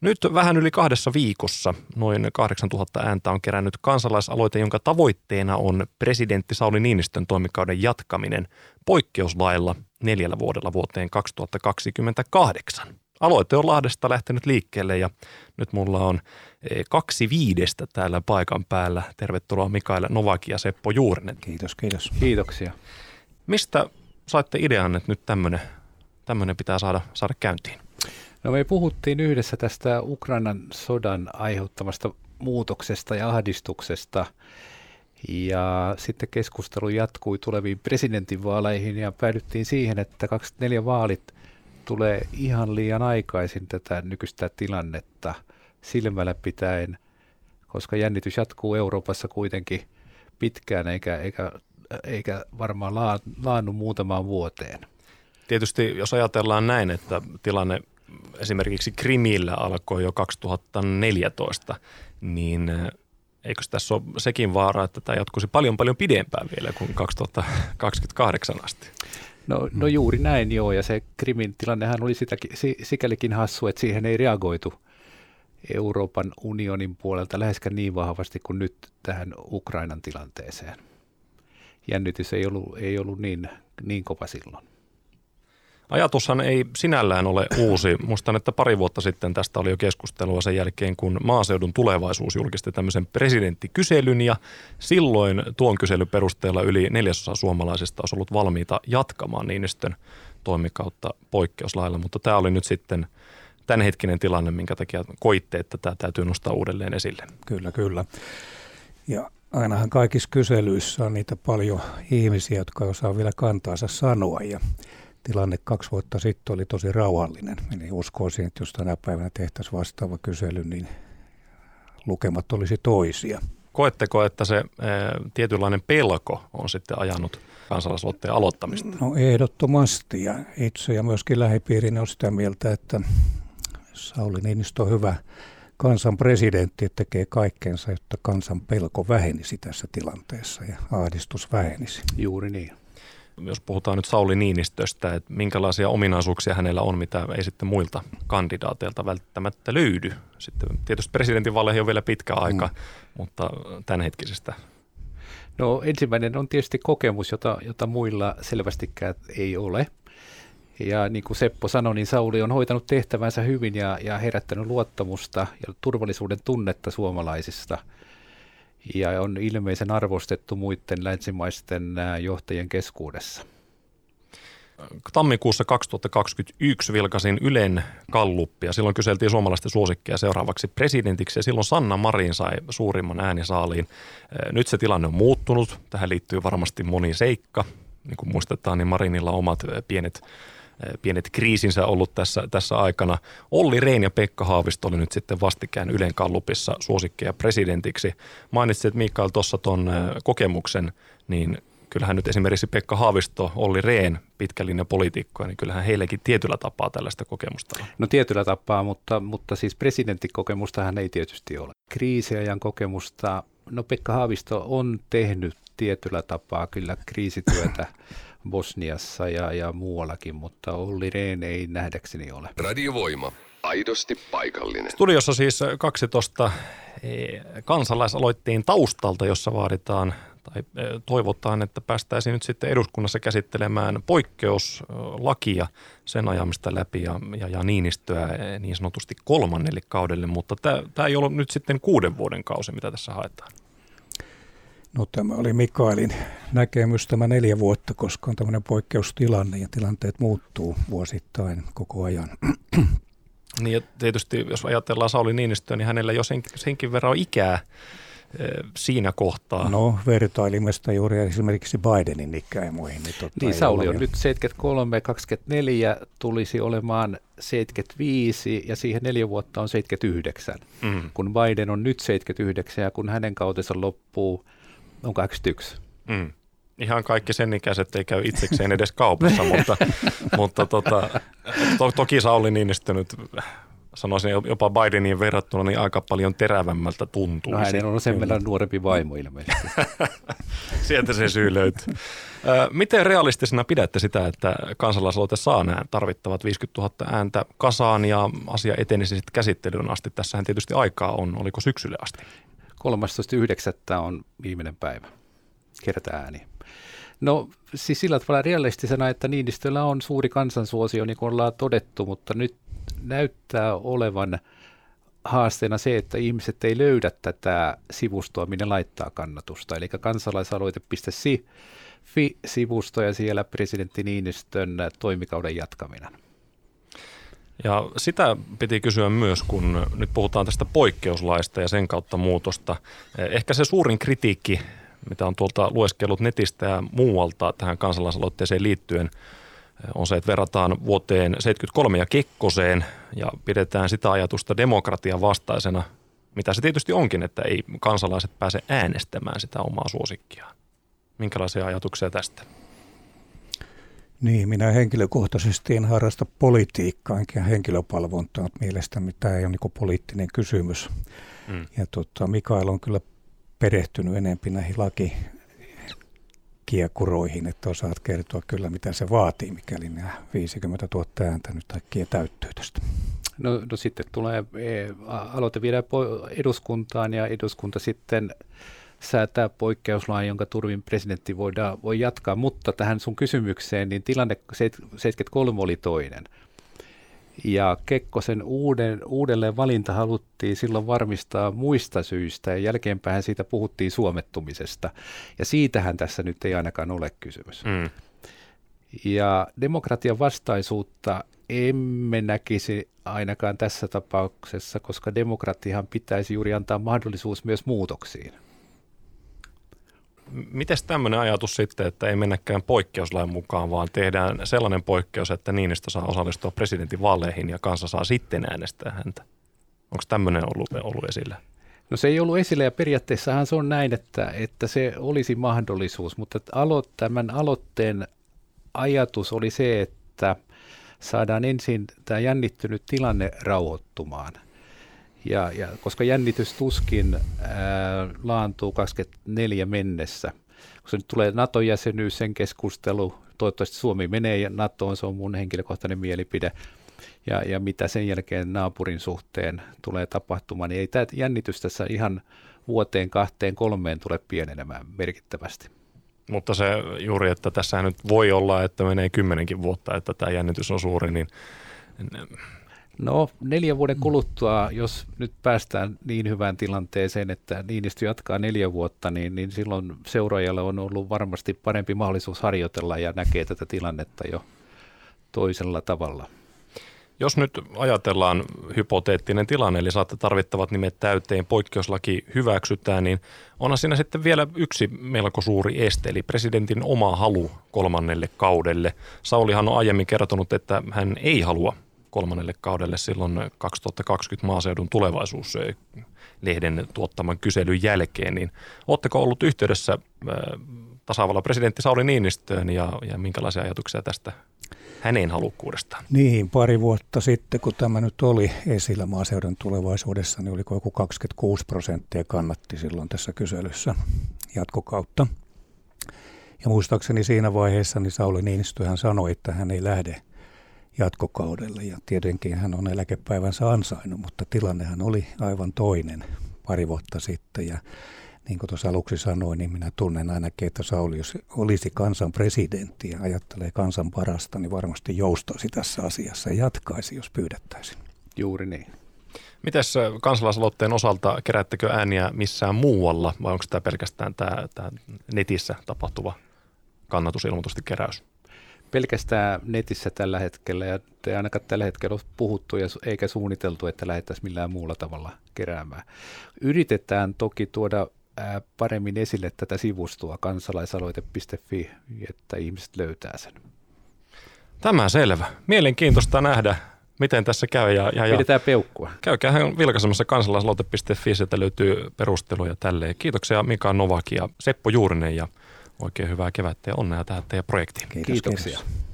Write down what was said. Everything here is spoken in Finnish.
Nyt vähän yli kahdessa viikossa noin 8000 ääntä on kerännyt kansalaisaloite, jonka tavoitteena on presidentti Sauli Niinistön toimikauden jatkaminen poikkeuslailla neljällä vuodella vuoteen 2028. Aloite on Lahdesta lähtenyt liikkeelle ja nyt mulla on e, kaksi viidestä täällä paikan päällä. Tervetuloa Mikael Novaki ja Seppo Juurinen. Kiitos, kiitos. Kiitoksia. Mistä saitte idean, että nyt tämmöinen pitää saada, saada käyntiin? No me puhuttiin yhdessä tästä Ukrainan sodan aiheuttamasta muutoksesta ja ahdistuksesta. Ja sitten keskustelu jatkui tuleviin presidentinvaaleihin ja päädyttiin siihen, että 24 vaalit tulee ihan liian aikaisin tätä nykyistä tilannetta silmällä pitäen, koska jännitys jatkuu Euroopassa kuitenkin pitkään eikä, eikä, eikä varmaan laannu muutamaan vuoteen. Tietysti jos ajatellaan näin, että tilanne esimerkiksi Krimillä alkoi jo 2014, niin eh, eikö tässä ole sekin vaara, että tämä jatkuisi paljon paljon pidempään vielä kuin 2028 asti? No, no juuri näin joo, ja se Krimin tilannehan oli sitäkin, sikälikin hassu, että siihen ei reagoitu Euroopan unionin puolelta läheskään niin vahvasti kuin nyt tähän Ukrainan tilanteeseen. Jännitys ei ollut, ei ollut niin, niin kova silloin. Ajatushan ei sinällään ole uusi. Muistan, että pari vuotta sitten tästä oli jo keskustelua sen jälkeen, kun maaseudun tulevaisuus julkisti tämmöisen presidenttikyselyn ja silloin tuon kyselyn perusteella yli neljäsosa suomalaisista olisi ollut valmiita jatkamaan Niinistön toimikautta poikkeuslailla, mutta tämä oli nyt sitten tämänhetkinen tilanne, minkä takia koitte, että tämä täytyy nostaa uudelleen esille. Kyllä, kyllä. Ja ainahan kaikissa kyselyissä on niitä paljon ihmisiä, jotka osaa vielä kantaansa sanoa ja tilanne kaksi vuotta sitten oli tosi rauhallinen. Eli uskoisin, että jos tänä päivänä tehtäisiin vastaava kysely, niin lukemat olisi toisia. Koetteko, että se ää, tietynlainen pelko on sitten ajanut kansalaisaloitteen aloittamista? No ehdottomasti ja itse ja myöskin lähipiirini on sitä mieltä, että Sauli Niinistö on hyvä kansan presidentti, että tekee kaikkensa, jotta kansan pelko vähenisi tässä tilanteessa ja ahdistus vähenisi. Juuri niin jos puhutaan nyt Sauli Niinistöstä, että minkälaisia ominaisuuksia hänellä on, mitä ei sitten muilta kandidaateilta välttämättä löydy. Sitten tietysti presidentinvaaleihin on vielä pitkä aika, mm. mutta tämänhetkisestä No ensimmäinen on tietysti kokemus, jota, jota muilla selvästikään ei ole. Ja niin kuin Seppo sanoi, niin Sauli on hoitanut tehtävänsä hyvin ja, ja herättänyt luottamusta ja turvallisuuden tunnetta suomalaisista – ja on ilmeisen arvostettu muiden länsimaisten johtajien keskuudessa. Tammikuussa 2021 vilkasin Ylen kalluppia. Silloin kyseltiin suomalaisten suosikkeja seuraavaksi presidentiksi ja silloin Sanna Marin sai suurimman äänisaaliin. Nyt se tilanne on muuttunut. Tähän liittyy varmasti moni seikka. Niin kuin muistetaan, niin Marinilla omat pienet pienet kriisinsä ollut tässä, tässä aikana. Olli Rein ja Pekka Haavisto oli nyt sitten vastikään Ylen kallupissa suosikkeja presidentiksi. Mainitsit Mikael tuossa tuon kokemuksen, niin kyllähän nyt esimerkiksi Pekka Haavisto, Olli Rehn, pitkällinen poliitikko, niin kyllähän heillekin tietyllä tapaa tällaista kokemusta on. No tietyllä tapaa, mutta, mutta siis presidenttikokemustahan ei tietysti ole. Kriisiajan kokemusta, no Pekka Haavisto on tehnyt tietyllä tapaa kyllä kriisityötä Bosniassa ja, ja muuallakin, mutta Olli Rehn ei nähdäkseni ole. Radiovoima. Aidosti paikallinen. Studiossa siis 12 eh, kansalaisaloitteen taustalta, jossa vaaditaan tai eh, toivotaan, että päästäisiin nyt sitten eduskunnassa käsittelemään poikkeuslakia, sen ajamista läpi ja, ja, ja Niinistöä eh, niin sanotusti kolmannelle kaudelle, mutta tämä, tämä ei ollut nyt sitten kuuden vuoden kausi, mitä tässä haetaan. No tämä oli Mikaelin näkemys tämä neljä vuotta, koska on tämmöinen poikkeustilanne ja tilanteet muuttuu vuosittain koko ajan. Niin ja tietysti jos ajatellaan Sauli Niinistöä, niin hänellä jo sen, senkin verran on ikää siinä kohtaa. No vertailimesta juuri esimerkiksi Bidenin ikään ja muihin. Niin, totta niin Sauli on jo. nyt 73, 24 tulisi olemaan 75 ja siihen neljä vuotta on 79. Mm. Kun Biden on nyt 79 ja kun hänen kautensa loppuu – on 21. Mm. Ihan kaikki sen ikäiset ei käy itsekseen edes kaupassa, mutta, mutta tota, to, toki Sauli Niinistö nyt sanoisin jopa Bideniin verrattuna niin aika paljon terävämmältä tuntuu. No hänen on sen verran nuorempi vaimo ilmeisesti. Sieltä se syy löytyy. Miten realistisena pidätte sitä, että kansalaisaloite saa nämä tarvittavat 50 000 ääntä kasaan ja asia etenisi sitten käsittelyyn asti? Tässähän tietysti aikaa on. Oliko syksylle asti? 13.9. on viimeinen päivä. Kerätä ääni. No siis sillä tavalla realistisena, että Niinistöllä on suuri kansansuosio, niin kuin ollaan todettu, mutta nyt näyttää olevan haasteena se, että ihmiset ei löydä tätä sivustoa, minne laittaa kannatusta. Eli kansalaisaloite.fi-sivusto ja siellä presidentti Niinistön toimikauden jatkaminen. Ja sitä piti kysyä myös, kun nyt puhutaan tästä poikkeuslaista ja sen kautta muutosta. Ehkä se suurin kritiikki, mitä on tuolta lueskellut netistä ja muualta tähän kansalaisaloitteeseen liittyen, on se, että verrataan vuoteen 73 ja Kekkoseen ja pidetään sitä ajatusta demokratian vastaisena, mitä se tietysti onkin, että ei kansalaiset pääse äänestämään sitä omaa suosikkiaan. Minkälaisia ajatuksia tästä? Niin, minä henkilökohtaisesti en harrasta politiikkaa enkä henkilöpalvontaa, mutta mielestäni tämä ei ole niin poliittinen kysymys. Mm. Ja tota, Mikael on kyllä perehtynyt enemmän näihin laki, kiekuroihin, että osaat kertoa kyllä mitä se vaatii, mikäli nämä 50 000 ääntä nyt äkkiä täyttyy tästä. No, no sitten tulee, e, aloite viedään eduskuntaan ja eduskunta sitten säätää poikkeuslain, jonka turvin presidentti voidaan, voi jatkaa, mutta tähän sun kysymykseen, niin tilanne 73 oli toinen. Ja Kekkosen uuden, uudelleen valinta haluttiin silloin varmistaa muista syistä ja jälkeenpäin siitä puhuttiin suomettumisesta. Ja siitähän tässä nyt ei ainakaan ole kysymys. Mm. Ja demokratian vastaisuutta emme näkisi ainakaan tässä tapauksessa, koska demokratiahan pitäisi juuri antaa mahdollisuus myös muutoksiin. Miten tämmöinen ajatus sitten, että ei mennäkään poikkeuslain mukaan, vaan tehdään sellainen poikkeus, että Niinistö saa osallistua presidentin vaaleihin ja kansa saa sitten äänestää häntä? Onko tämmöinen ollut, ollut esillä? No se ei ollut esillä ja periaatteessahan se on näin, että, että se olisi mahdollisuus, mutta alo, tämän aloitteen ajatus oli se, että saadaan ensin tämä jännittynyt tilanne rauhoittumaan – ja, ja koska jännitys tuskin ää, laantuu 24 mennessä, kun se nyt tulee NATO-jäsenyys, sen keskustelu, toivottavasti Suomi menee NATOon, se on mun henkilökohtainen mielipide, ja, ja mitä sen jälkeen naapurin suhteen tulee tapahtumaan, niin ei tämä jännitys tässä ihan vuoteen, kahteen, kolmeen tule pienenemään merkittävästi. Mutta se juuri, että tässä nyt voi olla, että menee kymmenenkin vuotta, että tämä jännitys on suuri, niin No neljän vuoden kuluttua, jos nyt päästään niin hyvään tilanteeseen, että Niinistö jatkaa neljä vuotta, niin, niin silloin seuraajalle on ollut varmasti parempi mahdollisuus harjoitella ja näkee tätä tilannetta jo toisella tavalla. Jos nyt ajatellaan hypoteettinen tilanne, eli saatte tarvittavat nimet täyteen, poikkeuslaki hyväksytään, niin onhan siinä sitten vielä yksi melko suuri este, eli presidentin oma halu kolmannelle kaudelle. Saulihan on aiemmin kertonut, että hän ei halua kolmannelle kaudelle silloin 2020 maaseudun tulevaisuus lehden tuottaman kyselyn jälkeen, niin oletteko ollut yhteydessä tasavallan presidentti Sauli Niinistöön ja, ja minkälaisia ajatuksia tästä hänen halukkuudestaan? Niin, pari vuotta sitten, kun tämä nyt oli esillä maaseudun tulevaisuudessa, niin oliko joku 26 prosenttia kannatti silloin tässä kyselyssä jatkokautta. Ja muistaakseni siinä vaiheessa niin Sauli Niinistö hän sanoi, että hän ei lähde jatkokaudelle. Ja tietenkin hän on eläkepäivänsä ansainnut, mutta tilannehan oli aivan toinen pari vuotta sitten. Ja niin kuin tuossa aluksi sanoin, niin minä tunnen ainakin, että Sauli, jos olisi kansan presidentti ja ajattelee kansan parasta, niin varmasti joustaisi tässä asiassa ja jatkaisi, jos pyydettäisiin. Juuri niin. Mites kansalaisaloitteen osalta kerättekö ääniä missään muualla vai onko tämä pelkästään tämä, tämä netissä tapahtuva kannatusilmoitusten keräys? Pelkästään netissä tällä hetkellä ja ei ainakaan tällä hetkellä ole puhuttu ja eikä suunniteltu, että lähdettäisiin millään muulla tavalla keräämään. Yritetään toki tuoda paremmin esille tätä sivustoa kansalaisaloite.fi, että ihmiset löytää sen. Tämä selvä. Mielenkiintoista nähdä, miten tässä käy. Ja, ja, Pidetään peukkua. Käykää vilkaisemassa kansalaisaloite.fi, sieltä löytyy perusteluja tälleen. Kiitoksia Mika Novaki ja Seppo Juurinen ja Oikein hyvää kevättä ja onnea tähän teidän projektiin. Kiitos, Kiitoksia. Kiitos.